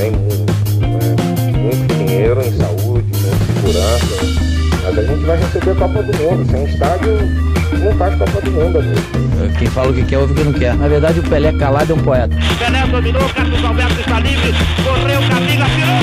também muito, né? muito dinheiro em saúde, muita segurança. Mas a gente vai receber a Copa do Mundo. Sem estádio, não faz Copa do Mundo, amigo. Quem fala o que quer, ouve o que não quer. Na verdade, o Pelé calado é um poeta. Pelé dominou, Carlos Alberto está livre, correu, Camila, tirou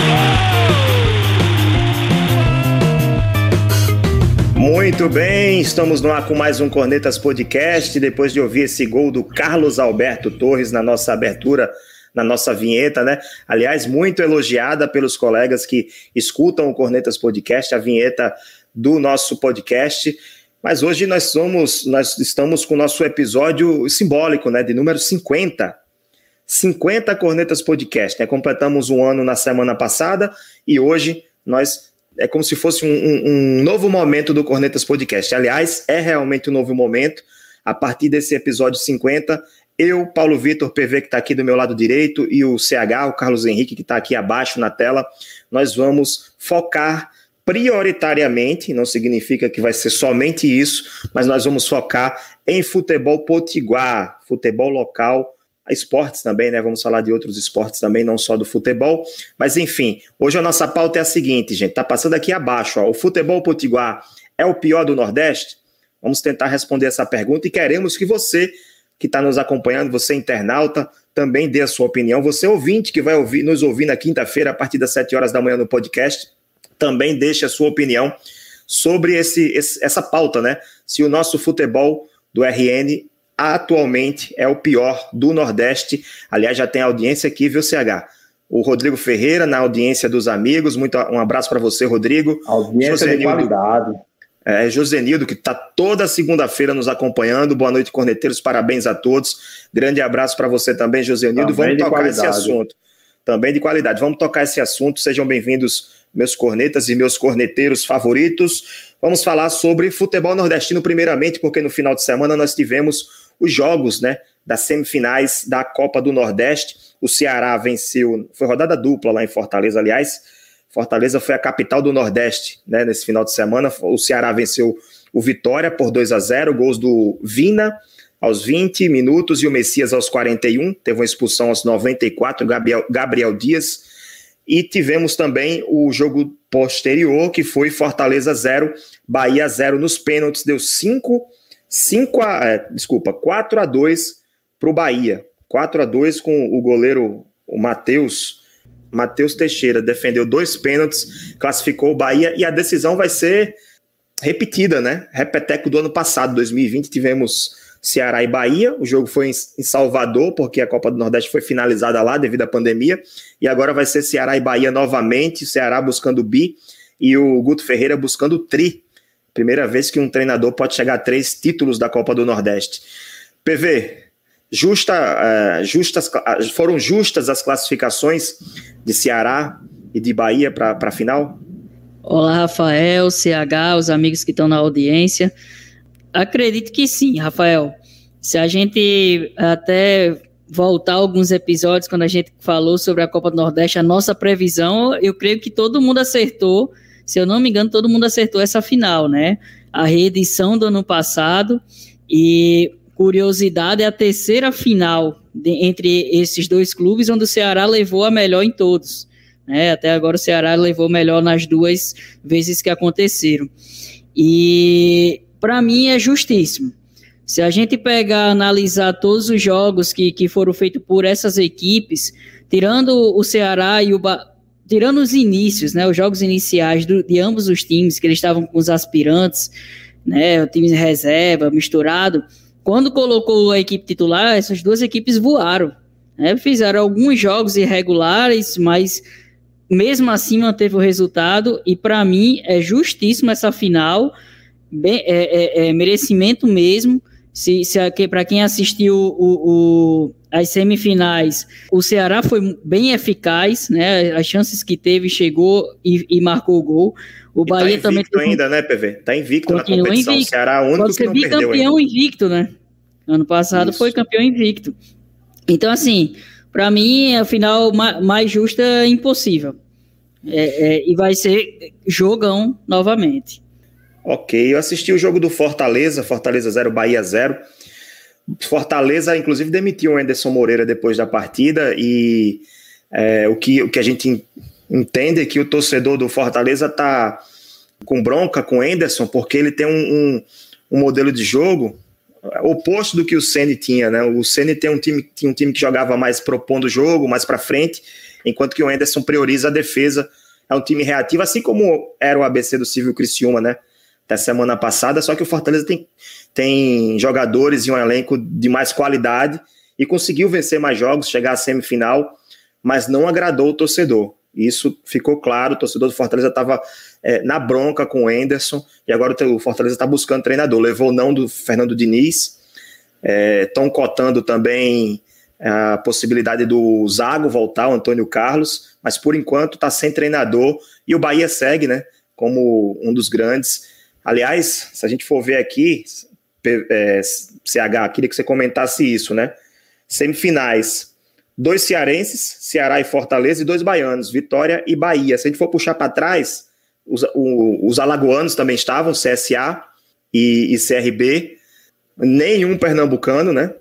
Muito bem, estamos no ar com mais um Cornetas Podcast. Depois de ouvir esse gol do Carlos Alberto Torres na nossa abertura, na nossa vinheta, né? Aliás, muito elogiada pelos colegas que escutam o Cornetas Podcast, a vinheta do nosso podcast. Mas hoje nós somos, nós estamos com o nosso episódio simbólico, né, de número 50. 50 Cornetas Podcast, né? Completamos um ano na semana passada e hoje nós é como se fosse um, um, um novo momento do Cornetas Podcast. Aliás, é realmente um novo momento. A partir desse episódio 50, eu, Paulo Vitor PV, que está aqui do meu lado direito, e o CH, o Carlos Henrique, que está aqui abaixo na tela, nós vamos focar prioritariamente, não significa que vai ser somente isso, mas nós vamos focar em futebol potiguar, futebol local, esportes também, né? Vamos falar de outros esportes também, não só do futebol. Mas enfim, hoje a nossa pauta é a seguinte, gente, tá passando aqui abaixo, ó, o futebol potiguar é o pior do Nordeste? Vamos tentar responder essa pergunta e queremos que você que está nos acompanhando, você internauta, também dê a sua opinião. Você ouvinte que vai ouvir, nos ouvir na quinta-feira, a partir das 7 horas da manhã no podcast, também deixe a sua opinião sobre esse, esse, essa pauta, né? Se o nosso futebol do RN atualmente é o pior do Nordeste. Aliás, já tem audiência aqui, viu, CH? O Rodrigo Ferreira, na audiência dos amigos. Muito, um abraço para você, Rodrigo. Audiência Josenildo, de qualidade. É, Josenildo, que está toda segunda-feira nos acompanhando. Boa noite, corneteiros. Parabéns a todos. Grande abraço para você também, Josenildo. Vamos tocar qualidade. esse assunto. Também de qualidade. Vamos tocar esse assunto. Sejam bem-vindos meus cornetas e meus corneteiros favoritos. Vamos falar sobre futebol nordestino, primeiramente, porque no final de semana nós tivemos os jogos né, das semifinais da Copa do Nordeste. O Ceará venceu, foi rodada dupla lá em Fortaleza, aliás. Fortaleza foi a capital do Nordeste né, nesse final de semana. O Ceará venceu o Vitória por 2 a 0 gols do Vina aos 20 minutos e o Messias aos 41. Teve uma expulsão aos 94, Gabriel, Gabriel Dias e tivemos também o jogo posterior, que foi Fortaleza 0, Bahia 0 nos pênaltis, deu 5, 5 a, é, desculpa, 4 a 2 para o Bahia. 4 a 2 com o goleiro o Matheus Matheus Teixeira defendeu dois pênaltis, classificou o Bahia e a decisão vai ser repetida, né? Repeteco do ano passado, 2020, tivemos Ceará e Bahia. O jogo foi em Salvador, porque a Copa do Nordeste foi finalizada lá devido à pandemia. E agora vai ser Ceará e Bahia novamente. Ceará buscando o bi e o Guto Ferreira buscando o tri. Primeira vez que um treinador pode chegar a três títulos da Copa do Nordeste. PV, justa, uh, justas, foram justas as classificações de Ceará e de Bahia para a final? Olá, Rafael, CH, os amigos que estão na audiência. Acredito que sim, Rafael. Se a gente até voltar alguns episódios, quando a gente falou sobre a Copa do Nordeste, a nossa previsão, eu creio que todo mundo acertou. Se eu não me engano, todo mundo acertou essa final, né? A reedição do ano passado. E curiosidade, é a terceira final de, entre esses dois clubes, onde o Ceará levou a melhor em todos. Né? Até agora o Ceará levou melhor nas duas vezes que aconteceram. E para mim é justíssimo. Se a gente pegar, analisar todos os jogos que, que foram feitos por essas equipes, tirando o Ceará e o ba... tirando os inícios, né, os jogos iniciais do, de ambos os times, que eles estavam com os aspirantes, né, o time reserva, misturado, quando colocou a equipe titular, essas duas equipes voaram. Né, fizeram alguns jogos irregulares, mas mesmo assim manteve o resultado, e para mim é justíssimo essa final, bem, é, é, é merecimento mesmo. Se, se para quem assistiu o, o, as semifinais, o Ceará foi bem eficaz, né? As chances que teve, chegou e, e marcou o gol. O e tá Bahia tá também ainda, né, PV? Tá invicto Continua na competição. Invicto. O Ceará é o único que não perdeu campeão invicto, né? Ano passado Isso. foi campeão invicto. Então, assim, para mim, a final mais justa é impossível. É, é, e vai ser jogão novamente. Ok, eu assisti o jogo do Fortaleza, Fortaleza 0, Bahia 0. Fortaleza, inclusive, demitiu o Anderson Moreira depois da partida e É, o, que, o que a gente entende é que o torcedor do Fortaleza está com bronca com o Enderson, porque ele tem um, um, um, modelo de jogo oposto do que o Ceni tinha, né? O Ceni tem um time, tinha um time que jogava mais propondo o jogo, mais para frente, enquanto que o Enderson prioriza a defesa. É um time reativo, assim como era o ABC do Civil Criciúma, né? Da semana passada, só que o Fortaleza tem, tem jogadores e um elenco de mais qualidade e conseguiu vencer mais jogos, chegar à semifinal, mas não agradou o torcedor. Isso ficou claro, o torcedor do Fortaleza estava é, na bronca com o Enderson, e agora o Fortaleza está buscando treinador. Levou não do Fernando Diniz, estão é, cotando também a possibilidade do Zago voltar, o Antônio Carlos, mas por enquanto está sem treinador, e o Bahia segue, né, como um dos grandes. Aliás, se a gente for ver aqui, é, CH, queria que você comentasse isso, né? Semifinais, dois cearenses, Ceará e Fortaleza, e dois baianos, Vitória e Bahia. Se a gente for puxar para trás, os, o, os, alagoanos também estavam, CSA e, e, CRB, nenhum pernambucano, né?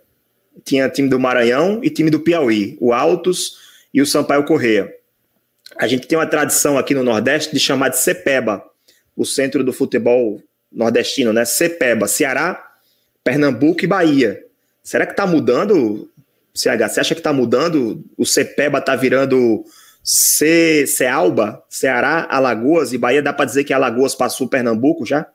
Tinha time do Maranhão e time do Piauí, o Altos e o Sampaio Correia. A gente tem uma tradição aqui no Nordeste de chamar de CEPEBA, o centro do futebol nordestino, né? CEPEBA, Ceará, Pernambuco e Bahia. Será que está mudando CH, você acha que está mudando? O CEPEBA está virando C, Cealba, Ceará, Alagoas e Bahia? Dá para dizer que Alagoas passou Pernambuco já?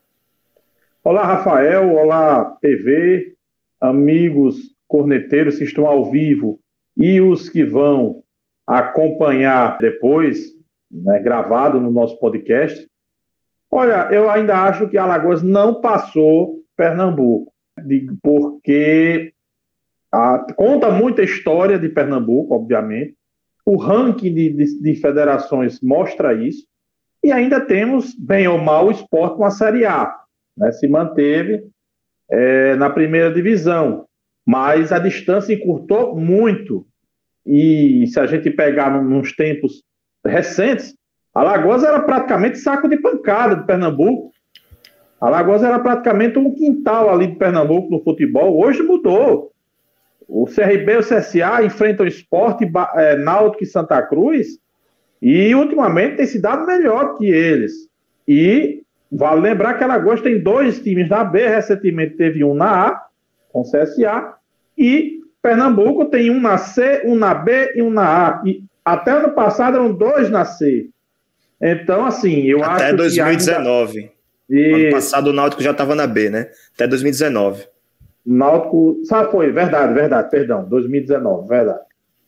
Olá, Rafael. Olá, TV. Amigos corneteiros que estão ao vivo e os que vão acompanhar depois, né, gravado no nosso podcast. Olha, eu ainda acho que Alagoas não passou Pernambuco, porque a, conta muita história de Pernambuco, obviamente. O ranking de, de, de, federações mostra isso. E ainda temos, bem ou mal, o esporte com a Série A. Né? Se manteve é, na primeira divisão. Mas a distância encurtou muito. E se a gente pegar nos tempos recentes, Alagoas era praticamente saco de pancada de Pernambuco. Alagoas era praticamente um quintal ali de Pernambuco no futebol. Hoje mudou. O CRB e o CSA enfrentam esporte, é, Náutico e Santa Cruz, e ultimamente tem se dado melhor que eles. E vale lembrar que Alagoas tem dois times na B, recentemente teve um na A, com CSA, e Pernambuco tem um na C, um na B e um na A. E até ano passado eram dois na C. Então, assim, eu até acho 2019. que. Até 2019. Ano passado o Náutico já estava na B, né? Até 2019. Náutico. Sabe, foi, verdade, verdade, perdão, 2019, verdade.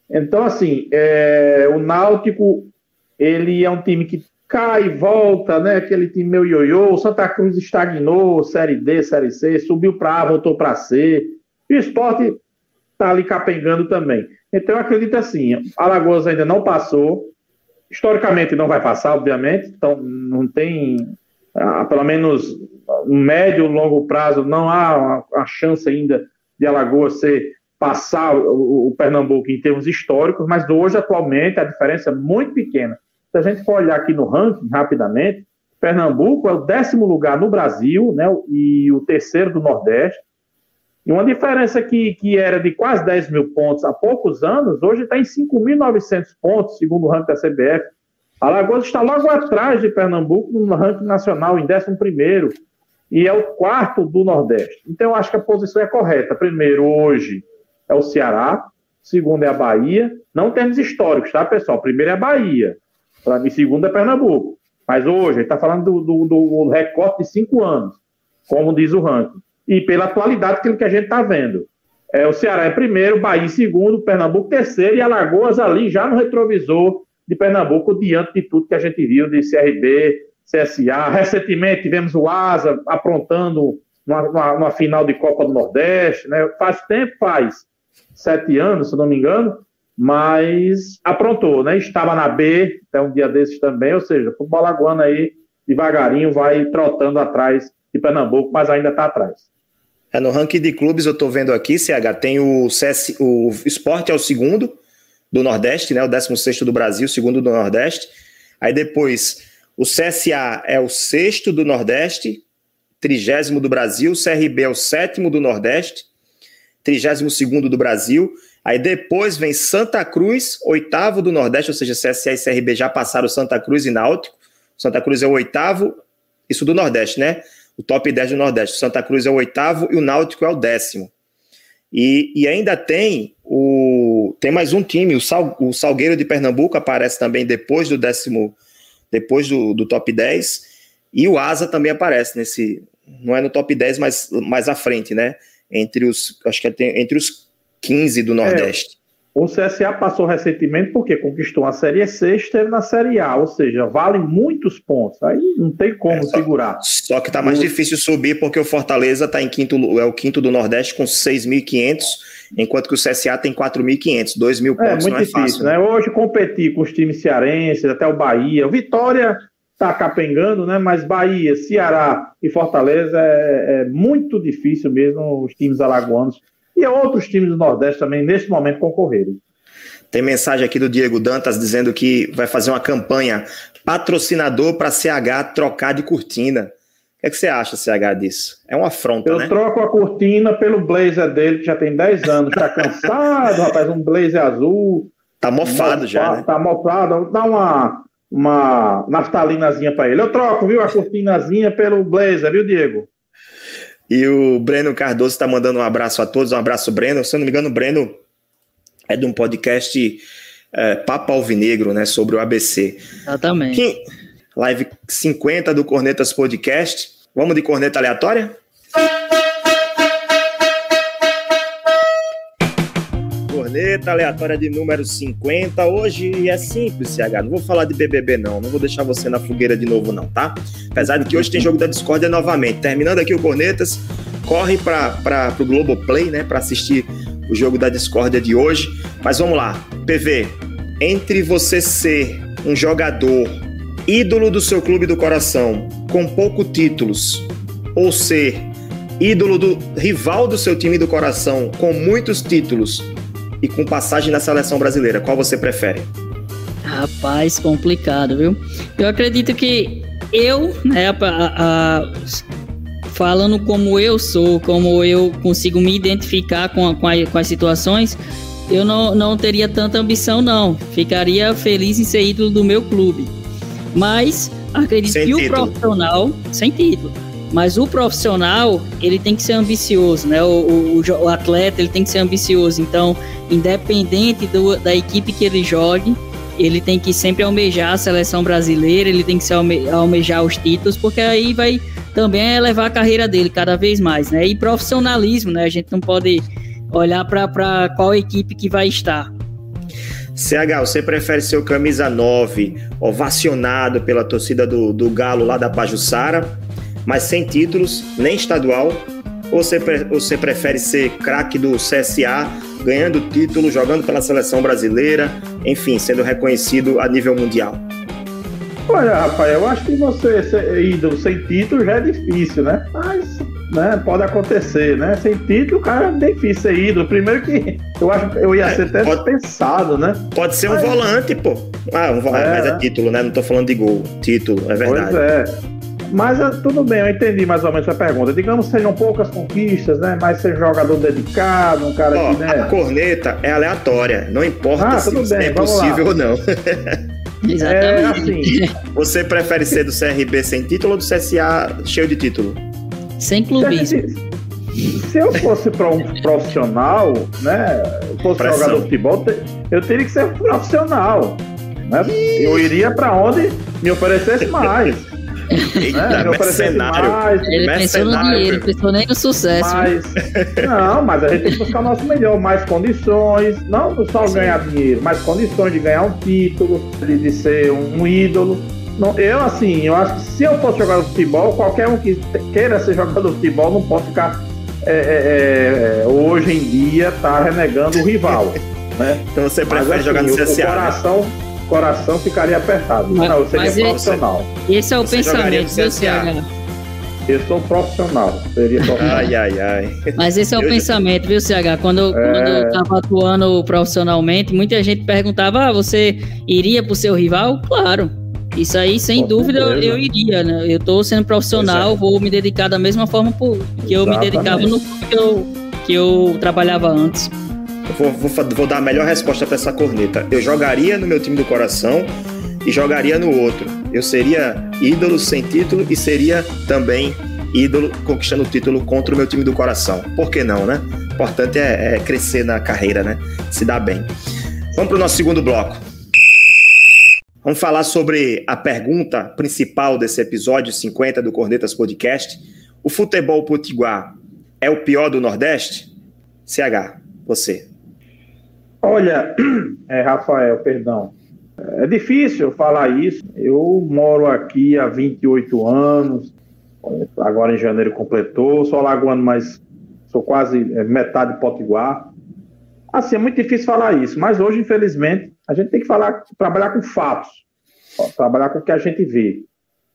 Então, assim, é, o Náutico, ele é um time que cai e volta, né? Aquele time meio ioiô. O Santa Cruz estagnou, Série D, Série C, subiu para A, voltou para C. E o esporte está ali capengando também. Então, eu acredito assim: Alagoas ainda não passou. Historicamente, não vai passar, obviamente. Então, não tem. Ah, pelo menos no médio longo prazo não há a chance ainda de Alagoas ser passar o, o, Pernambuco em termos históricos, mas hoje, atualmente, a diferença é muito pequena. Se a gente for olhar aqui no ranking, rapidamente, Pernambuco é o décimo lugar no Brasil né, e o terceiro do Nordeste. E uma diferença que, que era de quase 10 mil pontos há poucos anos, hoje está em 5.900 pontos, segundo o ranking da CBF. Alagoas está logo atrás de Pernambuco no ranking nacional, em 11 e é o quarto do Nordeste. Então, eu acho que a posição é correta. Primeiro, hoje, é o Ceará. Segundo, é a Bahia. Não temos históricos, tá, pessoal? Primeiro é a Bahia. E segundo é Pernambuco. Mas hoje, ele está falando do, do, do, recorte de cinco anos, como diz o ranking. E pela atualidade, que a gente está vendo. É, o Ceará é primeiro, Bahia segundo, Pernambuco terceiro e Alagoas ali já no retrovisor de Pernambuco, diante de tudo que a gente viu de CRB, CSA. Recentemente tivemos o Asa aprontando numa, final de Copa do Nordeste, né? Faz tempo, faz sete anos, se não me engano, mas aprontou, né? Estava na B até um dia desses também, ou seja, o futebol alagoano aí devagarinho vai trotando atrás de Pernambuco, mas ainda está atrás. É, no ranking de clubes, eu estou vendo aqui, CH, tem o, CS, o Esporte é o segundo do Nordeste, né? O 16 do Brasil, segundo do Nordeste. Aí depois o CSA é o sexto do Nordeste, trigésimo do Brasil. O CRB é o sétimo do Nordeste, trigésimo segundo do Brasil. Aí depois vem Santa Cruz, oitavo do Nordeste, ou seja, CSA e CRB já passaram Santa Cruz e Náutico. Santa Cruz é o oitavo, isso do Nordeste, né? O top 10 do Nordeste. Santa Cruz é o oitavo e o Náutico é o décimo. E, e ainda tem o tem mais um time, o, Sal, o Salgueiro de Pernambuco aparece também depois do décimo, depois do, do top 10. E o Asa também aparece nesse, não é no top 10, mas mais à frente, né? Entre os, acho que é entre os 15 do Nordeste. É, o CSA passou recentemente porque conquistou a Série C e esteve na Série A, ou seja, vale muitos pontos. Aí não tem como é, só, segurar. Só que tá mais o... difícil subir porque o Fortaleza tá em quinto, é o quinto do Nordeste com 6.500, enquanto que o CSA tem 4.500, 2 mil é, pontos. É muito é difícil, fácil, né? Hoje competir com os times cearenses, até o Bahia, Vitória tá capengando, né? Mas Bahia, Ceará e Fortaleza é, é muito difícil mesmo os times alagoanos e outros times do Nordeste também, nesse momento, concorrerem. Tem mensagem aqui do Diego Dantas dizendo que vai fazer uma campanha patrocinador para CH trocar de cortina. O que, é que você acha, CH, disso? É uma afronta, Eu né? Eu troco a cortina pelo blazer dele, que já tem 10 anos. Tá cansado, rapaz, um blazer azul. Tá mofado, mofado já, né? Tá mofado. Dá uma, uma naftalinazinha para ele. Eu troco, viu, a cortinazinha pelo blazer, viu, Diego? E o Breno Cardoso está mandando um abraço a todos. Um abraço, Breno. Se eu não me engano, o Breno é de um podcast é, Papa Alvinegro, né? Sobre o ABC. Exatamente. Quem... Live 50 do Cornetas Podcast. Vamos de corneta aleatória? Corneta aleatória de número 50. Hoje é simples, CH. Não vou falar de BBB, não. Não vou deixar você na fogueira de novo, não, tá? Apesar de que hoje tem jogo da Discordia novamente. Terminando aqui o Cornetas, corre para o Globoplay, né? Para assistir o jogo da Discordia de hoje. Mas vamos lá. PV, entre você ser um jogador ídolo do seu clube do coração, com pouco títulos, ou ser ídolo do rival do seu time do coração, com muitos títulos, e com passagem na seleção brasileira? Qual você prefere? Rapaz, complicado, viu? Eu acredito que eu, né, a, a, falando como eu sou, como eu consigo me identificar com, a, com, com, as situações, eu não, não teria tanta ambição, não. Ficaria feliz em ser ídolo do meu clube. Mas acredito sem que título. o profissional, sem título, mas o profissional, ele tem que ser ambicioso, né? O, o, o atleta, ele tem que ser ambicioso. Então, independente do, da equipe que ele jogue, ele tem que sempre almejar a seleção brasileira, ele tem que se alme, almejar os títulos, porque aí vai também elevar a carreira dele cada vez mais, né? E profissionalismo, né? A gente não pode olhar para qual equipe que vai estar. CH, você prefere ser o camisa 9, ovacionado pela torcida do, do Galo lá da Pajussara, mas sem títulos, nem estadual? Ou você, você prefere ser craque do CSA, ganhando título, jogando pela seleção brasileira, enfim, sendo reconhecido a nível mundial? Olha, Rafael, eu acho que você ser ídolo sem título já é difícil, né? Mas né, pode acontecer, né? Sem título, cara, é difícil ser ídolo. Primeiro que eu acho que eu ia é, ser até pode, pensado, né? Pode ser um mas, volante, pô. Ah, um, é, mas é título, né? Não tô falando de gol. Título, é verdade. Pois é. Mas ah, tudo bem, eu entendi mais ou menos a pergunta. Digamos que sejam poucas conquistas, né? Mas ser um jogador dedicado, um cara Ó, que, né? A corneta é aleatória, não importa ah, se bem, é possível lá. ou não. Exatamente. É assim. Você prefere ser do CRB sem título ou do CSA cheio de título? Sem clubismo. Se eu fosse para um profissional, né? Fosse Pressão. jogador de futebol, eu teria que ser profissional. Né? Eu iria para onde me oferecesse mais. Eita, né? mercenário. Mais, ele pensou no dinheiro, pensou nem no sucesso. Mas, não, mas a gente tem que buscar o nosso melhor, mais condições, não só Sim. ganhar dinheiro, mais condições de ganhar um título, de, de ser um, um ídolo. Não, eu, assim, eu acho que se eu fosse jogador de futebol, qualquer um que queira ser jogador de futebol não pode ficar é, é, é, hoje em dia tá renegando o rival. Né? Então você prefere Mas, assim, jogar no CSA, o né? coração, né? Coração ficaria apertado. Mas, não, eu seria mas profissional. Esse é o Você pensamento do CH. Eu sou profissional, seria profissional. Ai, ai, ai. Mas esse é o eu pensamento, viu, CH? Quando, é... quando eu estava atuando profissionalmente, muita gente perguntava: ah, você iria pro seu rival? Claro. Isso aí, sem Com dúvida, eu, eu, iria, né? Eu tô sendo profissional, é. vou me dedicar da mesma forma que eu Exatamente. me dedicava no que eu, que eu trabalhava antes. Vou, vou, vou dar a melhor resposta para essa corneta. Eu jogaria no meu time do coração e jogaria no outro. Eu seria ídolo sem título e seria também ídolo conquistando o título contra o meu time do coração. Por que não, né? O importante é, é crescer na carreira, né? Se dar bem. Vamos para o nosso segundo bloco. Vamos falar sobre a pergunta principal desse episódio 50 do Cornetas Podcast. O futebol potiguar é o pior do Nordeste? CH, você. Olha, é, Rafael, perdão. É difícil falar isso. Eu moro aqui há 28 anos, agora em janeiro completou, sou alagoano, mas sou quase é, metade potiguar. Assim, é muito difícil falar isso, mas hoje, infelizmente, a gente tem que falar, trabalhar com fatos, trabalhar com o que a gente vê.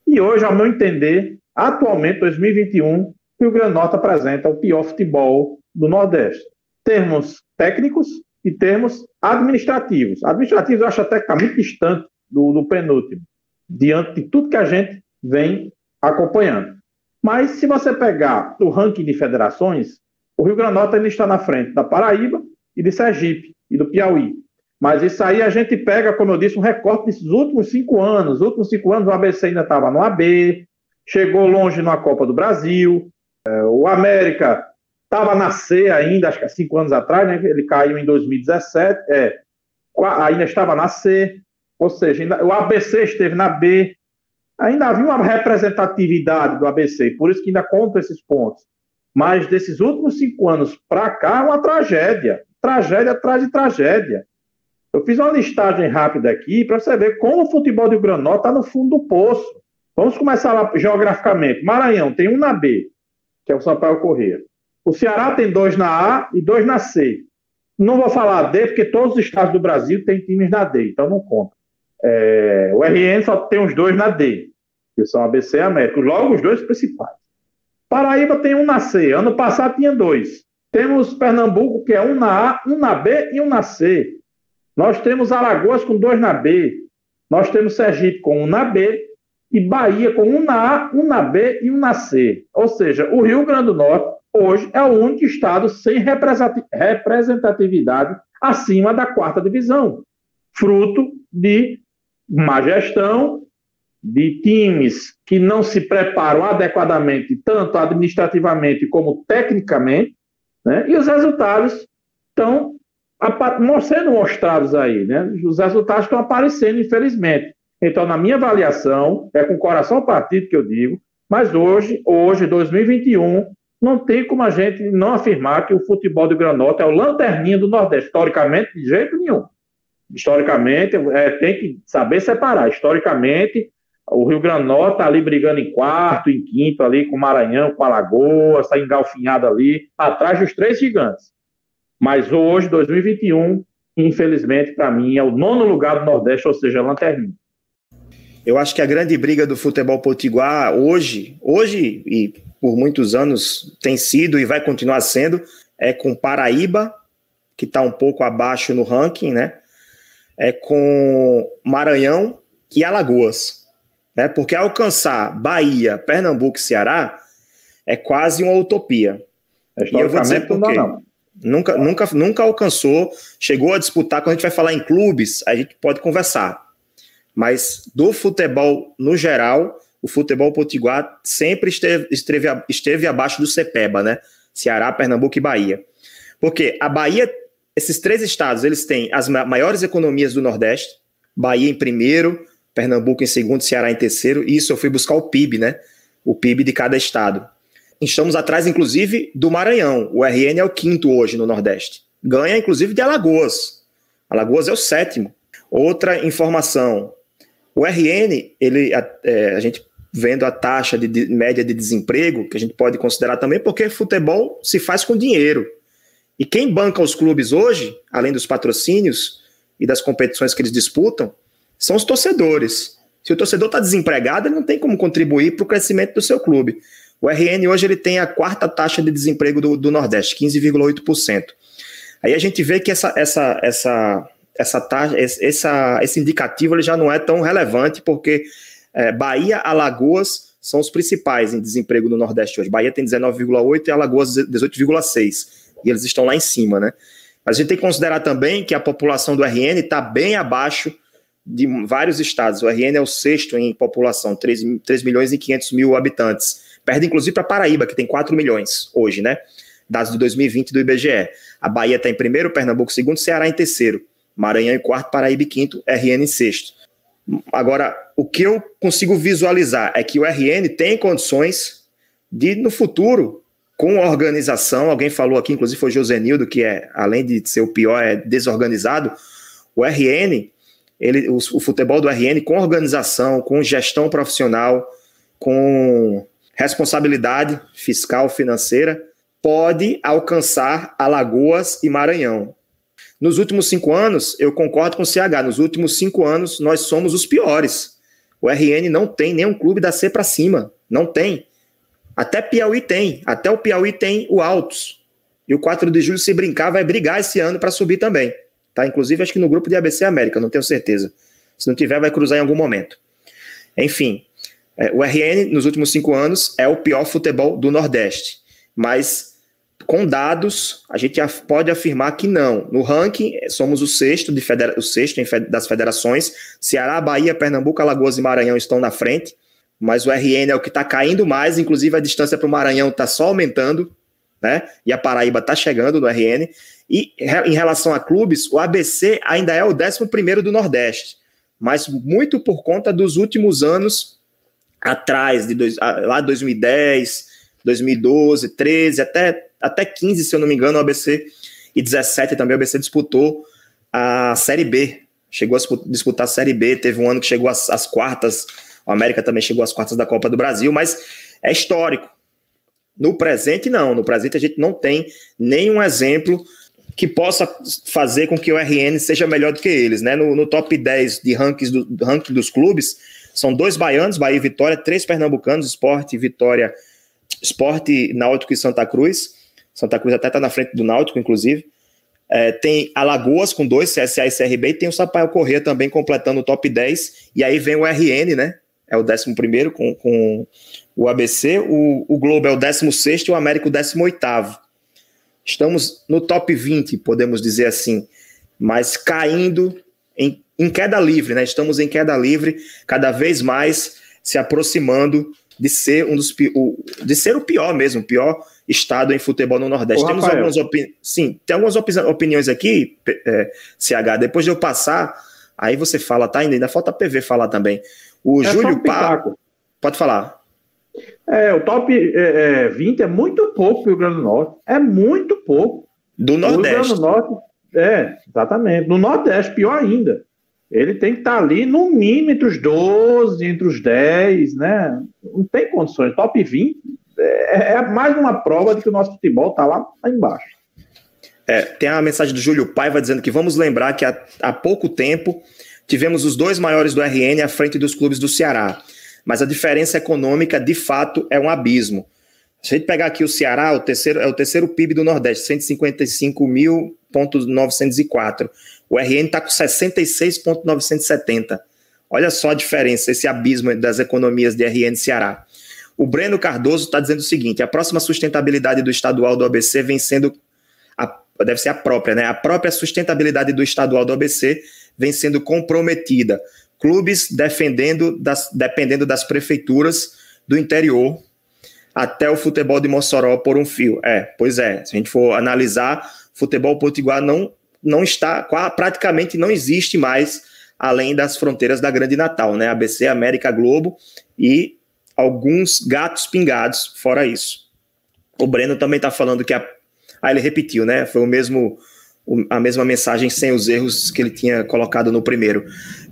E hoje, ao meu entender, atualmente, 2021, Rio Grande do Norte apresenta o pior futebol do Nordeste. Termos técnicos e termos administrativos. Administrativos eu acho até que está muito distante do, do penúltimo, diante de tudo que a gente vem acompanhando. Mas se você pegar o ranking de federações, o Rio Norte ainda está na frente da Paraíba e de Sergipe e do Piauí. Mas isso aí a gente pega, como eu disse, um recorte desses últimos cinco anos. Os últimos cinco anos o ABC ainda estava no AB, chegou longe na Copa do Brasil. É, o América estava na C ainda, acho que há cinco anos atrás, né? Ele caiu em 2017, é, ainda estava na C, ou seja, ainda, o ABC esteve na B. Ainda havia uma representatividade do ABC, por isso que ainda conta esses pontos. Mas desses últimos cinco anos para cá, é uma tragédia tragédia atrás de tragédia. Eu fiz uma listagem rápida aqui para você ver como o futebol de Granó está no fundo do poço. Vamos começar lá geograficamente. Maranhão tem um na B, que é o Sampaio Corrêa. O Ceará tem dois na A e dois na C. Não vou falar D, porque todos os estados do Brasil têm times na D, então não conta. É, o RN só tem os dois na D, que são ABC e América. Logo, os dois principais. Paraíba tem um na C. Ano passado tinha dois. Temos Pernambuco, que é um na A, um na B e um na C. Nós temos Alagoas com dois na B. Nós temos Sergipe com um na B e Bahia com um na A, um na B e um na C. Ou seja, o Rio Grande do Norte hoje é o único estado sem representatividade acima da quarta divisão, fruto de má gestão, de times que não se preparam adequadamente, tanto administrativamente como tecnicamente, né? E os resultados estão sendo mostrados aí, né? Os resultados estão aparecendo, infelizmente. Então, na minha avaliação, é com o coração partido que eu digo, mas hoje, hoje, 2021, não tem como a gente não afirmar que o futebol de Granota é o lanterninha do Nordeste. Historicamente, de jeito nenhum. Historicamente, é, tem que saber separar. Historicamente, o Rio Granó está ali brigando em quarto, em quinto, ali com o Maranhão, com a Lagoa, está engalfinhado ali, atrás dos três gigantes. Mas hoje, 2021, infelizmente, para mim, é o nono lugar do Nordeste, ou seja, lanterninha. Eu acho que a grande briga do futebol potiguar hoje, hoje e por muitos anos tem sido e vai continuar sendo, é com Paraíba, que está um pouco abaixo no ranking, né? É com Maranhão e Alagoas né? Porque alcançar Bahia, Pernambuco e Ceará é quase uma utopia. E eu vou dizer por quê. Não, Nunca, nunca, nunca alcançou, chegou a disputar. Quando a gente vai falar em clubes, a gente pode conversar. Mas do futebol no geral, o futebol potiguar sempre esteve, esteve, esteve abaixo do CEPEBA, né? Ceará, Pernambuco e Bahia. Porque a Bahia, esses três estados, eles têm as maiores economias do Nordeste. Bahia em primeiro, Pernambuco em segundo, Ceará em terceiro. Isso eu fui buscar o PIB, né? O PIB de cada estado. Estamos atrás, inclusive, do Maranhão. O RN é o quinto hoje no Nordeste. Ganha, inclusive, de Alagoas. Alagoas é o sétimo. Outra informação: o RN, ele, a, é, a gente vendo a taxa de, de, média de desemprego, que a gente pode considerar também, porque futebol se faz com dinheiro. E quem banca os clubes hoje, além dos patrocínios e das competições que eles disputam, são os torcedores. Se o torcedor está desempregado, ele não tem como contribuir para o crescimento do seu clube. O RN hoje ele tem a quarta taxa de desemprego do, do Nordeste, 15,8%. Aí a gente vê que essa, essa, essa, essa taxa, essa, esse indicativo ele já não é tão relevante, porque é, Bahia, Alagoas são os principais em desemprego no Nordeste hoje. Bahia tem 19,8% e Alagoas 18,6%. E eles estão lá em cima, né? Mas a gente tem que considerar também que a população do RN está bem abaixo de vários estados. O RN é o sexto em população, 3, 3 milhões e 500 mil habitantes. Perde inclusive para Paraíba, que tem 4 milhões hoje, né? Dados de 2020 do IBGE. A Bahia está em primeiro, Pernambuco segundo, Ceará em terceiro. Maranhão em quarto, Paraíba em quinto, RN em sexto. Agora, o que eu consigo visualizar é que o RN tem condições de, no futuro, com organização, alguém falou aqui, inclusive foi Josenildo, que é, além de ser o pior, é desorganizado, o RN, ele, o, o futebol do RN, com organização, com gestão profissional, com responsabilidade fiscal, financeira, pode alcançar Alagoas e Maranhão. Nos últimos cinco anos, eu concordo com o CH, nos últimos cinco anos nós somos os piores. O RN não tem nenhum clube da C para cima, não tem. Até Piauí tem, até o Piauí tem o Altos. E o 4 de julho, se brincar, vai brigar esse ano para subir também. Tá? Inclusive, acho que no grupo de ABC América, não tenho certeza. Se não tiver, vai cruzar em algum momento. Enfim, é, o RN, nos últimos cinco anos, é o pior futebol do Nordeste. Mas com dados, a gente pode afirmar que não. No ranking, somos o sexto, de federa o sexto das federações. Ceará, Bahia, Pernambuco, Alagoas e Maranhão estão na frente. Mas o RN é o que está caindo mais, inclusive a distância para o Maranhão está só aumentando, né? E a Paraíba está chegando no RN. E em relação a clubes, o ABC ainda é o 11 do Nordeste, mas muito por conta dos últimos anos atrás, de dois, lá 2010, 2012, 13, até até 15, se eu não me engano, o ABC e 17 também o ABC disputou a Série B. Chegou a disputar a Série B, teve um ano que chegou às, às quartas, o América também chegou às quartas da Copa do Brasil, mas é histórico. No presente, não. No presente, a gente não tem nenhum exemplo que possa fazer com que o RN seja melhor do que eles. Né? No, no top 10 de rankings do, ranking dos clubes, são dois baianos, Bahia e Vitória, três pernambucanos, Esporte, Vitória, Esporte, Náutico e Santa Cruz. Santa Cruz até está na frente do Náutico, inclusive. É, tem Alagoas com dois, CSA e CRB, e tem o Sampaio Corrêa também completando o top 10. E aí vem o RN, né? É o 11 com, com o ABC, o, o Globo é o 16 e o América o 18. Estamos no top 20, podemos dizer assim, mas caindo em, em queda livre, né? Estamos em queda livre, cada vez mais se aproximando de ser um dos de ser o pior mesmo, o pior estado em futebol no Nordeste. Ô, Temos Rafael. algumas opini... sim, tem algumas opiniões aqui, é, CH. Depois de eu passar, aí você fala, tá? Ainda, ainda falta PV falar também. O é Júlio Paco. Pode falar. É, o top é, é, 20 é muito pouco para o Rio Grande do Norte. É muito pouco. Do Nordeste. Do Norte, é, exatamente. No Nordeste, pior ainda. Ele tem que estar ali no mínimo entre os 12, entre os 10, né? Não tem condições. Top 20 é, é mais uma prova de que o nosso futebol está lá, lá embaixo. É, tem a mensagem do Júlio Paiva dizendo que vamos lembrar que há, há pouco tempo tivemos os dois maiores do RN à frente dos clubes do Ceará. Mas a diferença econômica, de fato, é um abismo. Se a gente pegar aqui o Ceará, o terceiro, é o terceiro PIB do Nordeste, 155.904. O RN está com 66,970. Olha só a diferença, esse abismo das economias de RN e Ceará. O Breno Cardoso está dizendo o seguinte: a próxima sustentabilidade do estadual do ABC vem sendo. A, deve ser a própria, né? A própria sustentabilidade do estadual do ABC vem sendo comprometida. Clubes defendendo das, dependendo das prefeituras do interior até o futebol de Mossoró por um fio. É, pois é. Se a gente for analisar, futebol potiguar não, não está, praticamente não existe mais além das fronteiras da Grande Natal, né? ABC, América Globo e alguns gatos pingados, fora isso. O Breno também está falando que a. Ah, ele repetiu, né? Foi o mesmo, a mesma mensagem sem os erros que ele tinha colocado no primeiro.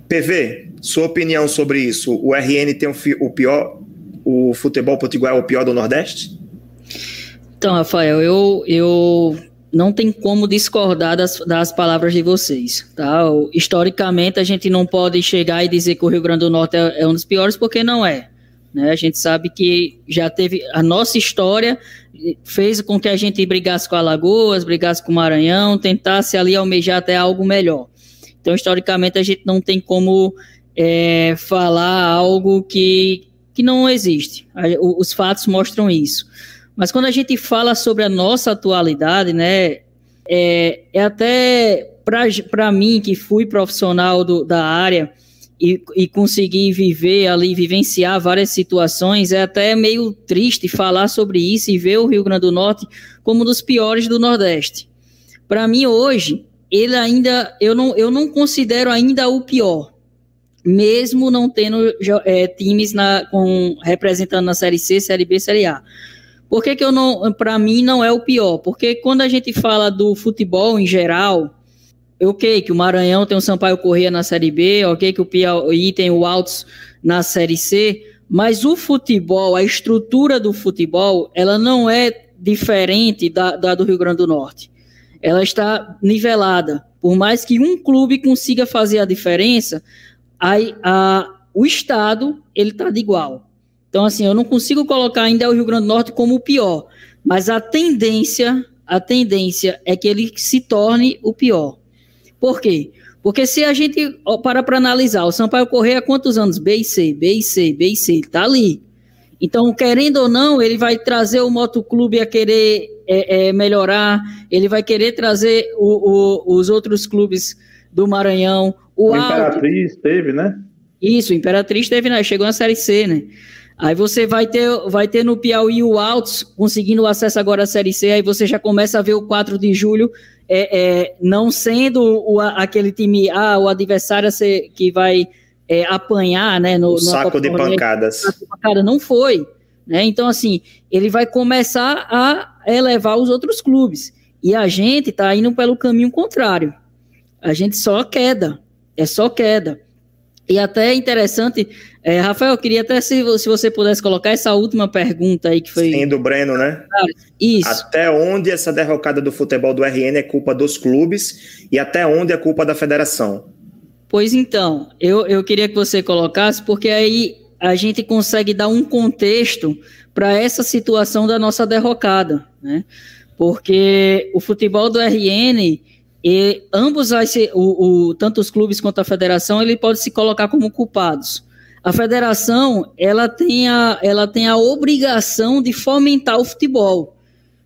PV, sua opinião sobre isso? O RN tem o pior. O futebol potiguar é o pior do Nordeste? Então, Rafael, eu, eu não tem como discordar das, das palavras de vocês, tá? Historicamente, a gente não pode chegar e dizer que o Rio Grande do Norte é, é um dos piores, porque não é. Né? A gente sabe que já teve a nossa história fez com que a gente brigasse com Alagoas, brigasse com o Maranhão, tentasse ali almejar até algo melhor. Então, historicamente, a gente não tem como é, falar algo que, que não existe. Os fatos mostram isso. Mas quando a gente fala sobre a nossa atualidade, né, é, é até para mim, que fui profissional do, da área e, e consegui viver ali, vivenciar várias situações, é até meio triste falar sobre isso e ver o Rio Grande do Norte como um dos piores do Nordeste. Para mim, hoje, ele ainda, eu não, eu não considero ainda o pior, mesmo não tendo é, times na, com, representando na Série C, Série B, Série A. Por que, que eu não, para mim, não é o pior? Porque quando a gente fala do futebol em geral, ok, que o Maranhão tem o Sampaio Corrêa na Série B, ok, que o Piauí tem o Altos na Série C, mas o futebol, a estrutura do futebol, ela não é diferente da, da do Rio Grande do Norte. Ela está nivelada. Por mais que um clube consiga fazer a diferença, aí a, o Estado ele está de igual. Então, assim, eu não consigo colocar ainda o Rio Grande do Norte como o pior, mas a tendência, a tendência é que ele se torne o pior. Por quê? Porque se a gente para para analisar, o Sampaio Correia há quantos anos? B e C, B e C, B e C, tá ali. Então, querendo ou não, ele vai trazer o motoclube a querer é, é, melhorar, ele vai querer trazer o, o, os outros clubes do Maranhão. O, o Imperatriz Alto, teve, né? Isso, o Imperatriz teve, né? Chegou na Série C, né? Aí você vai ter, vai ter no Piauí o Altos conseguindo acesso agora à Série C, aí você já começa a ver o 4 de julho é, é, não sendo o, aquele time, ah, o adversário ser, que vai é, apanhar, né? No, saco de pancadas. Cara, não foi. Né? Então, assim, ele vai começar a elevar os outros clubes. E a gente está indo pelo caminho contrário. A gente só queda. É só queda. E até é interessante, é, Rafael, eu queria até se, se você pudesse colocar essa última pergunta aí que foi. Sim, do Breno, né? Isso. Até onde essa derrocada do futebol do RN é culpa dos clubes e até onde é culpa da federação? Pois então, eu, eu queria que você colocasse, porque aí a gente consegue dar um contexto para essa situação da nossa derrocada, né? Porque o futebol do RN e ambos, ser, o, o, tanto os clubes quanto a federação, ele pode se colocar como culpados. A federação, ela tem a, ela tem a obrigação de fomentar o futebol.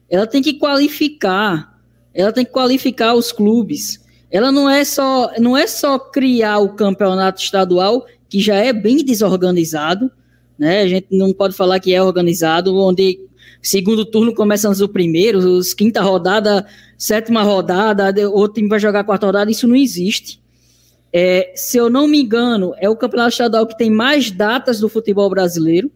Ela tem que qualificar, ela tem que qualificar os clubes. Ela não é só, não é só criar o campeonato estadual, que já é bem desorganizado, né? A gente não pode falar que é organizado, onde segundo turno começa antes do primeiro, os quinta rodada, sétima rodada, outro time vai jogar quarta rodada, isso não existe. É, se eu não me engano, é o campeonato estadual que tem mais datas do futebol brasileiro.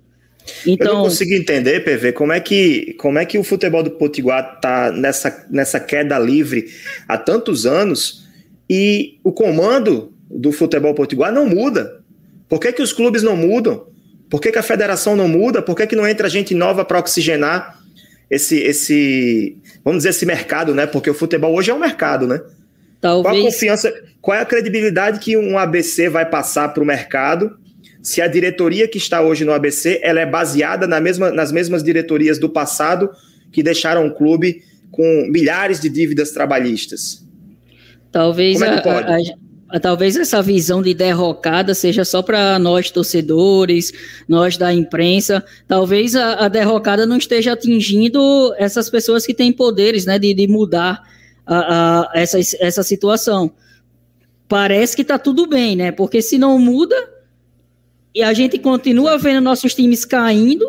Então, eu não consigo entender, PV, como é que, como é que o futebol do Potiguar está nessa, nessa queda livre há tantos anos e o comando do futebol potiguar não muda. Por que, que os clubes não mudam? Por que, que a federação não muda? Por que, que não entra gente nova para oxigenar esse, esse, vamos dizer, esse mercado, né? Porque o futebol hoje é um mercado, né? Talvez... Qual a confiança, qual é a credibilidade que um ABC vai passar para o mercado se a diretoria que está hoje no ABC ela é baseada na mesma, nas mesmas diretorias do passado que deixaram o clube com milhares de dívidas trabalhistas? Talvez é a, a, talvez essa visão de derrocada seja só para nós torcedores, nós da imprensa. Talvez a, a, derrocada não esteja atingindo essas pessoas que têm poderes, né, de, de mudar a, a, essa, essa situação. Parece que está tudo bem, né? Porque se não muda e a gente continua vendo nossos times caindo,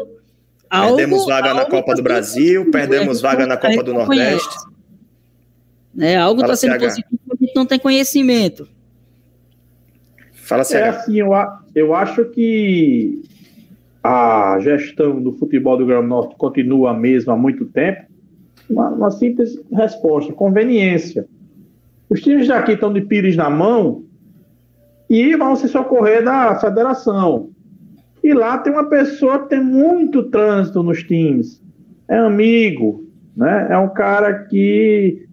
perdemos algo, vaga algo na Copa tá do Brasil, perdemos vaga na Copa do Nordeste. Né? Algo está sendo positivo, a gente não tem conhecimento. Fala sério. É assim, eu, eu acho que a gestão do futebol do Grande Norte continua a mesma há muito tempo. Uma, uma, simples resposta: conveniência. Os times daqui estão de pires na mão e vão se socorrer da federação. E lá tem uma pessoa que tem muito trânsito nos times. É amigo, né? É um cara que,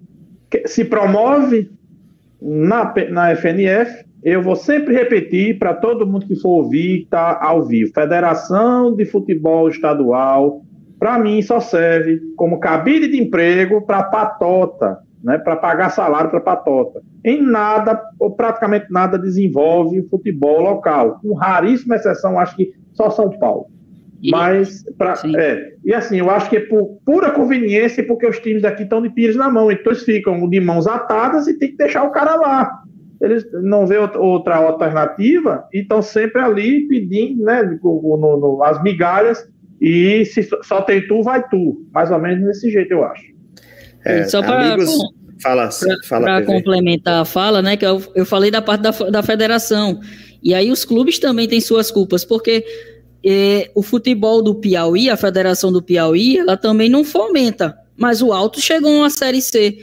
que se promove na, na FNF eu vou sempre repetir para todo mundo que for ouvir, tá ao vivo. Federação de Futebol Estadual, para mim, só serve como cabide de emprego para patota, né, para pagar salário para patota. Em nada, ou praticamente nada, desenvolve o futebol local. Com raríssima exceção, acho que só São Paulo. Mas, pra, é, e assim, eu acho que é por pura conveniência, porque os times daqui estão de pires na mão, então eles ficam de mãos atadas e tem que deixar o cara lá. Eles não vê outra alternativa e estão sempre ali pedindo né, no, no, as migalhas e se só tem tu, vai tu. Mais ou menos desse jeito, eu acho. É, só para fala, para complementar a fala, né, que eu, eu falei da parte da, da federação. E aí os clubes também têm suas culpas, porque é, o futebol do Piauí, a Federação do Piauí, ela também não fomenta. Mas o Alto chegou a uma Série C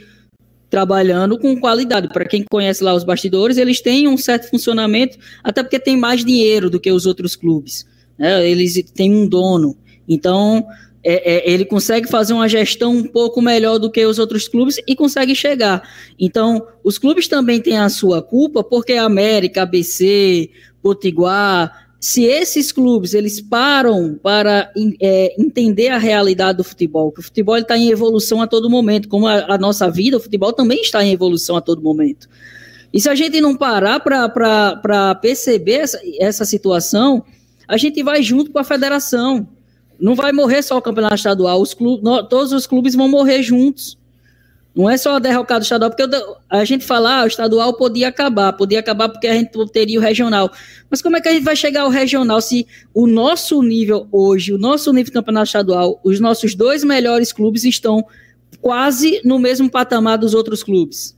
trabalhando com qualidade. Para quem conhece lá os bastidores, eles têm um certo funcionamento, até porque tem mais dinheiro do que os outros clubes. Né? Eles têm um dono. Então, é, é, ele consegue fazer uma gestão um pouco melhor do que os outros clubes e consegue chegar. Então, os clubes também têm a sua culpa, porque a América, ABC, Potiguar, se esses clubes eles param para é, entender a realidade do futebol, que o futebol está em evolução a todo momento, como a, a, nossa vida, o futebol também está em evolução a todo momento. E se a gente não parar para perceber essa, essa situação, a gente vai junto com a federação. Não vai morrer só o campeonato estadual, os clubes, todos os clubes vão morrer juntos. Não é só a derrocada estadual, porque a gente fala, ah, o estadual podia acabar, podia acabar porque a gente teria o regional. Mas como é que a gente vai chegar ao regional se o nosso nível hoje, o nosso nível de campeonato estadual, os nossos dois melhores clubes estão quase no mesmo patamar dos outros clubes?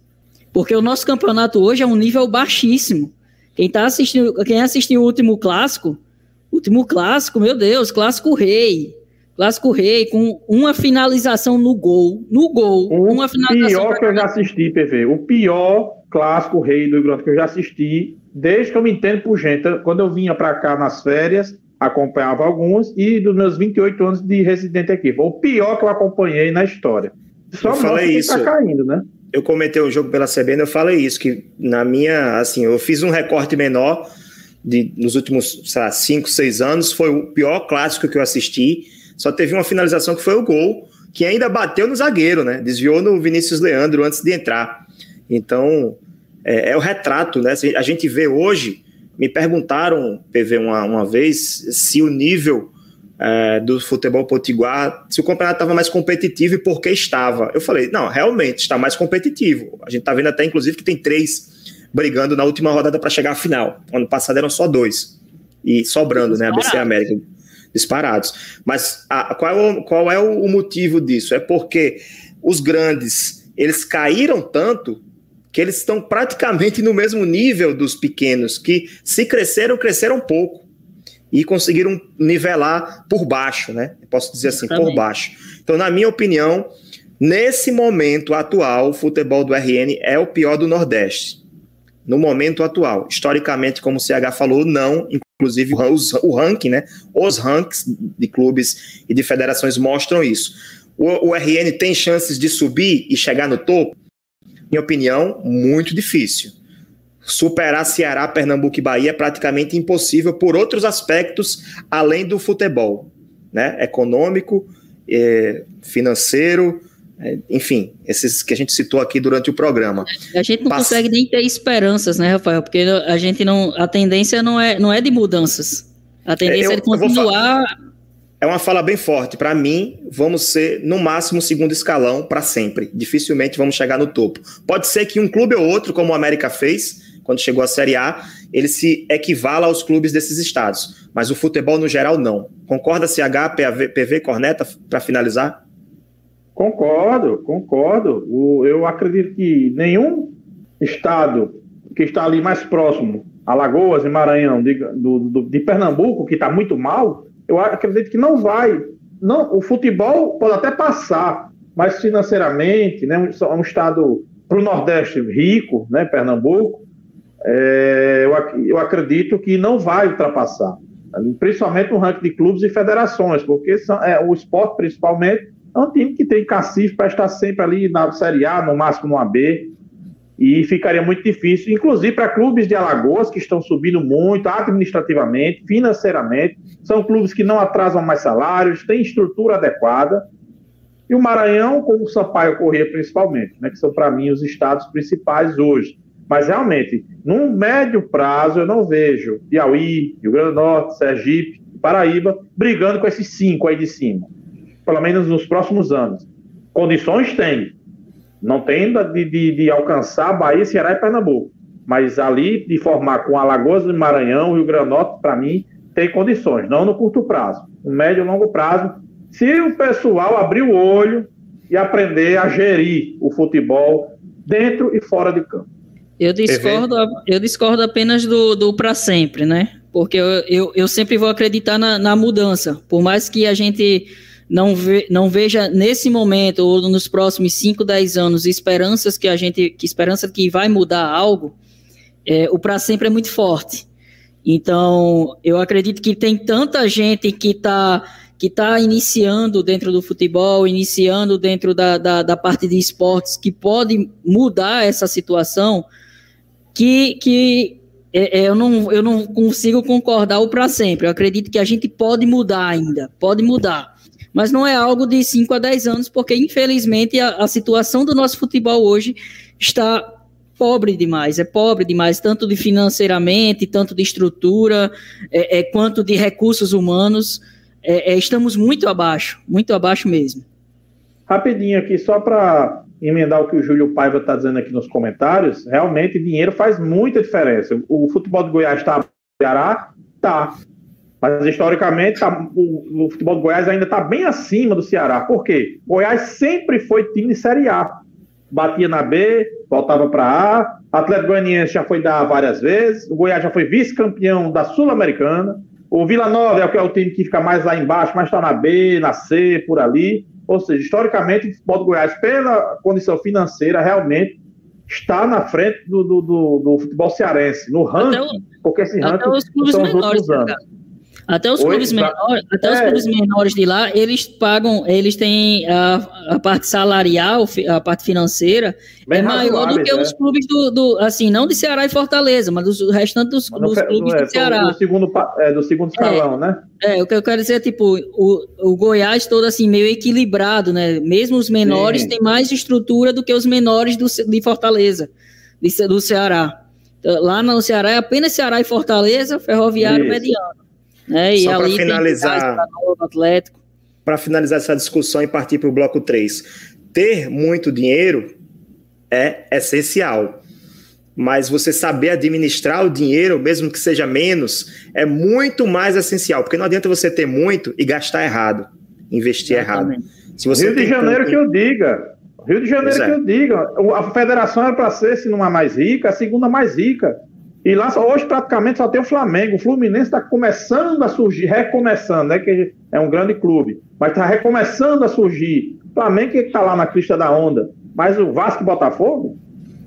Porque o nosso campeonato hoje é um nível baixíssimo. Quem tá assistindo, quem assistiu o último clássico, último clássico, meu Deus, clássico rei, Clássico Rei com uma finalização no gol. No gol. O uma finalização. pior que eu já assisti, PV. O pior Clássico Rei do Rio que eu já assisti, desde que eu me entendo por gente. Quando eu vinha para cá nas férias, acompanhava alguns, e dos meus 28 anos de residente aqui. Foi o pior que eu acompanhei na história. Só eu falei tá isso. Tá caindo, né? Eu comentei um jogo pela CBN, eu falei isso, que na minha, assim, eu fiz um recorte menor de, nos últimos, sei lá, 5, 6 anos, foi o pior clássico que eu assisti, só teve uma finalização que foi o gol, que ainda bateu no zagueiro, né? Desviou no Vinícius Leandro antes de entrar. Então, é, é o retrato, né? A gente vê hoje, me perguntaram, PV, uma, uma vez, se o nível é, do futebol potiguar, se o campeonato estava mais competitivo e por que estava. Eu falei, não, realmente está mais competitivo. A gente está vendo até, inclusive, que tem três brigando na última rodada para chegar à final. Ano passado eram só dois. E sobrando, né? ABC América disparados. Mas a, qual, é o, qual é o motivo disso? É porque os grandes eles caíram tanto que eles estão praticamente no mesmo nível dos pequenos, que se cresceram, cresceram pouco e conseguiram nivelar por baixo, né? Posso dizer assim, Também. por baixo. Então, na minha opinião, nesse momento atual, o futebol do RN é o pior do Nordeste. No momento atual. Historicamente, como o CH falou, não, inclusive os, o ranking, né? Os rankings de clubes e de federações mostram isso. O, o RN tem chances de subir e chegar no topo? Minha opinião, muito difícil. Superar Ceará, Pernambuco e Bahia é praticamente impossível por outros aspectos além do futebol, né? Econômico, é, financeiro, enfim, esses que a gente citou aqui durante o programa. A gente não consegue nem ter esperanças, né, Rafael? Porque a gente não. A tendência não é, não é de mudanças. A tendência é, eu, é de continuar. É uma fala bem forte. Para mim, vamos ser no máximo segundo escalão para sempre. Dificilmente vamos chegar no topo. Pode ser que um clube ou outro, como o América fez, quando chegou à Série A, ele se equivala aos clubes desses estados. Mas o futebol no geral não. Concorda CH, PV, PV Corneta, para finalizar? Concordo, concordo. O, eu acredito que nenhum estado que está ali mais próximo, Alagoas e Maranhão, de, do, do, de Pernambuco, que está muito mal, eu acredito que não vai. Não, o futebol pode até passar, mas financeiramente, né, um, um estado para o Nordeste rico, né, Pernambuco, é, eu, eu acredito que não vai ultrapassar. Principalmente no ranking de clubes e federações, porque são, é, o esporte, principalmente, é um time que tem cacife para estar sempre ali na Série A, no máximo no AB, e ficaria muito difícil, inclusive para clubes de Alagoas que estão subindo muito administrativamente, financeiramente, são clubes que não atrasam mais salários, têm estrutura adequada, e o Maranhão, com o Sampaio Corrêa principalmente, né, que são para mim os estados principais hoje. Mas realmente, num médio prazo, eu não vejo Piauí, Rio Grande do Norte, Sergipe, Paraíba, brigando com esses cinco aí de cima. Pelo menos nos próximos anos. Condições tem. Não tem de, de, de alcançar Bahia, Ceará e Pernambuco. Mas ali, de formar com Alagoas do Maranhão, Rio Grande do Norte, para mim, tem condições. Não no curto prazo. No médio e longo prazo, se o pessoal abrir o olho e aprender a gerir o futebol dentro e fora de campo. Eu discordo, eu discordo apenas do, do para sempre, né? Porque eu, eu, eu, sempre vou acreditar na, na mudança. Por mais que a gente não, ve, não veja nesse momento ou nos próximos 5, 10 anos esperanças que a gente, que esperança que vai mudar algo, é, o para sempre é muito forte. Então, eu acredito que tem tanta gente que está que está iniciando dentro do futebol, iniciando dentro da, da, da, parte de esportes, que pode mudar essa situação, que, que é, é eu, não, eu não consigo concordar o para sempre. Eu acredito que a gente pode mudar ainda, pode mudar. Mas não é algo de 5 a 10 anos, porque infelizmente a, a situação do nosso futebol hoje está pobre demais, é pobre demais, tanto de financeiramente, tanto de estrutura, é, é quanto de recursos humanos é, é, estamos muito abaixo, muito abaixo mesmo. Rapidinho aqui, só para emendar o que o Júlio Paiva está dizendo aqui nos comentários, realmente dinheiro faz muita diferença. O futebol do Goiás está Ceará? Tá. Mas historicamente tá, o, o, futebol do Goiás ainda está bem acima do Ceará. Por quê? O Goiás sempre foi time de Série A. Batia na B, voltava para A. Atlético Goianiense já foi dar várias vezes. O Goiás já foi vice-campeão da Sul-Americana. O Vila Nova é o, que é o time que fica mais lá embaixo, mas está na B, na C, por ali. Ou seja, historicamente, o futebol do Goiás, pela condição financeira, realmente está na frente do, do, do, do futebol cearense, no ranking, porque esse ranking os clubes menores, anos. Até os, clubes, menores, até é. os clubes menores de lá, eles pagam, eles têm a, a parte salarial, a parte financeira, Bem é maior do que é. os clubes do, do, assim, não de Ceará e Fortaleza, mas dos restantes dos, dos clubes é, do Ceará. Do segundo, é, do segundo escalão, né? É, o que eu quero dizer é, tipo, o, o Goiás todo assim, meio equilibrado, né? Mesmo os menores Sim. têm mais estrutura do que os menores do, de Fortaleza, de, do Ceará. Lá no Ceará é apenas Ceará e Fortaleza, Ferroviário Isso. Mediano. É, Só para finalizar, para finalizar essa discussão e partir para o bloco 3. Ter muito dinheiro é essencial, mas você saber administrar o dinheiro, mesmo que seja menos, é muito mais essencial, porque não adianta você ter muito e gastar errado, investir Exatamente. errado. Se você Rio de Janeiro que eu diga, Rio de Janeiro que eu diga, a federação era para ser, se não a mais rica, a segunda mais rica. E lá hoje praticamente só tem o Flamengo. O Fluminense está começando a surgir, recomeçando, né? Que é um grande clube, mas está recomeçando a surgir. O Flamengo que está lá na crista da onda. Mas o Vasco e Botafogo,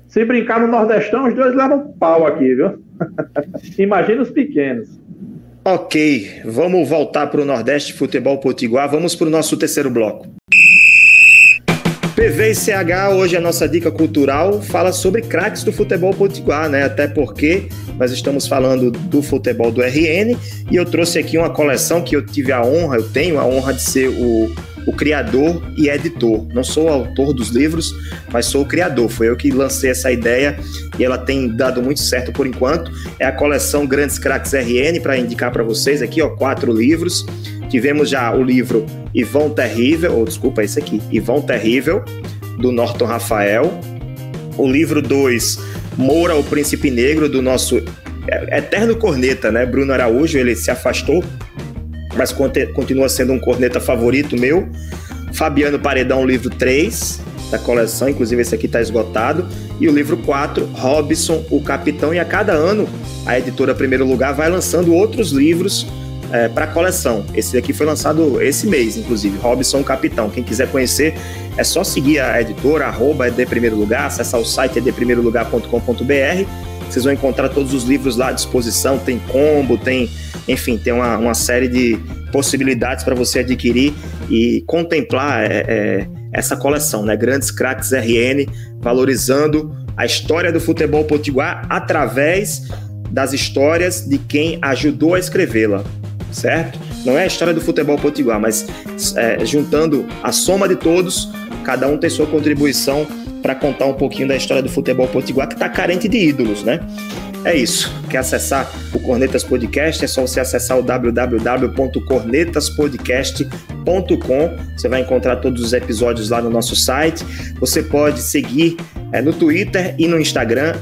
se brincar no Nordestão, os dois levam pau aqui, viu? Imagina os pequenos. Ok, vamos voltar para o Nordeste Futebol Potiguar. Vamos para o nosso terceiro bloco. PV e CH, hoje a nossa dica cultural fala sobre craques do futebol potiguar, né? Até porque nós estamos falando do futebol do RN e eu trouxe aqui uma coleção que eu tive a honra, eu tenho a honra de ser o, o criador e editor. Não sou o autor dos livros, mas sou o criador. Foi eu que lancei essa ideia e ela tem dado muito certo por enquanto. É a coleção Grandes Craques RN para indicar para vocês aqui, ó, quatro livros. Tivemos já o livro Ivão Terrível, ou desculpa, esse aqui, Ivão Terrível, do Norton Rafael. O livro 2, Moura, o Príncipe Negro, do nosso eterno corneta, né? Bruno Araújo, ele se afastou, mas continua sendo um corneta favorito meu. Fabiano Paredão, livro 3 da coleção, inclusive esse aqui está esgotado. E o livro 4, Robson, o Capitão. E a cada ano, a editora Primeiro Lugar vai lançando outros livros é, para coleção. Esse daqui foi lançado esse mês, inclusive, Robson Capitão. Quem quiser conhecer, é só seguir a editora, arroba de primeiro lugar, acessar o site edprimeirolugar.com.br. Vocês vão encontrar todos os livros lá à disposição, tem combo, tem, enfim, tem uma, uma série de possibilidades para você adquirir e contemplar é, é, essa coleção, né? Grandes craques RN, valorizando a história do futebol potiguar através das histórias de quem ajudou a escrevê-la certo? Não é a história do futebol potiguar, mas é, juntando a soma de todos, cada um tem sua contribuição para contar um pouquinho da história do futebol potiguar, que está carente de ídolos, né? É isso. Quer acessar o Cornetas Podcast? É só você acessar o www.cornetaspodcast.com. Você vai encontrar todos os episódios lá no nosso site. Você pode seguir é, no Twitter e no Instagram,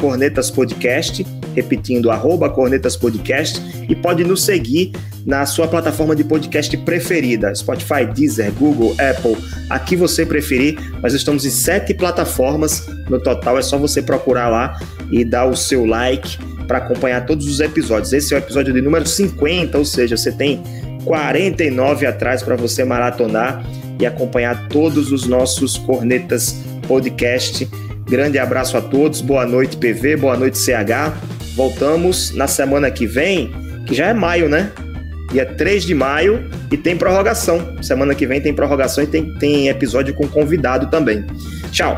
Cornetaspodcast, repetindo, arroba Cornetaspodcast, e pode nos seguir na sua plataforma de podcast preferida, Spotify, Deezer, Google, Apple, aqui você preferir. Nós estamos em sete plataformas no total, é só você procurar lá e dar o seu like para acompanhar todos os episódios. Esse é o episódio de número 50, ou seja, você tem 49 atrás para você maratonar e acompanhar todos os nossos cornetas podcast. Grande abraço a todos, boa noite PV, boa noite CH. Voltamos na semana que vem, que já é maio, né? Dia 3 de maio e tem prorrogação. Semana que vem tem prorrogação e tem, tem episódio com convidado também. Tchau.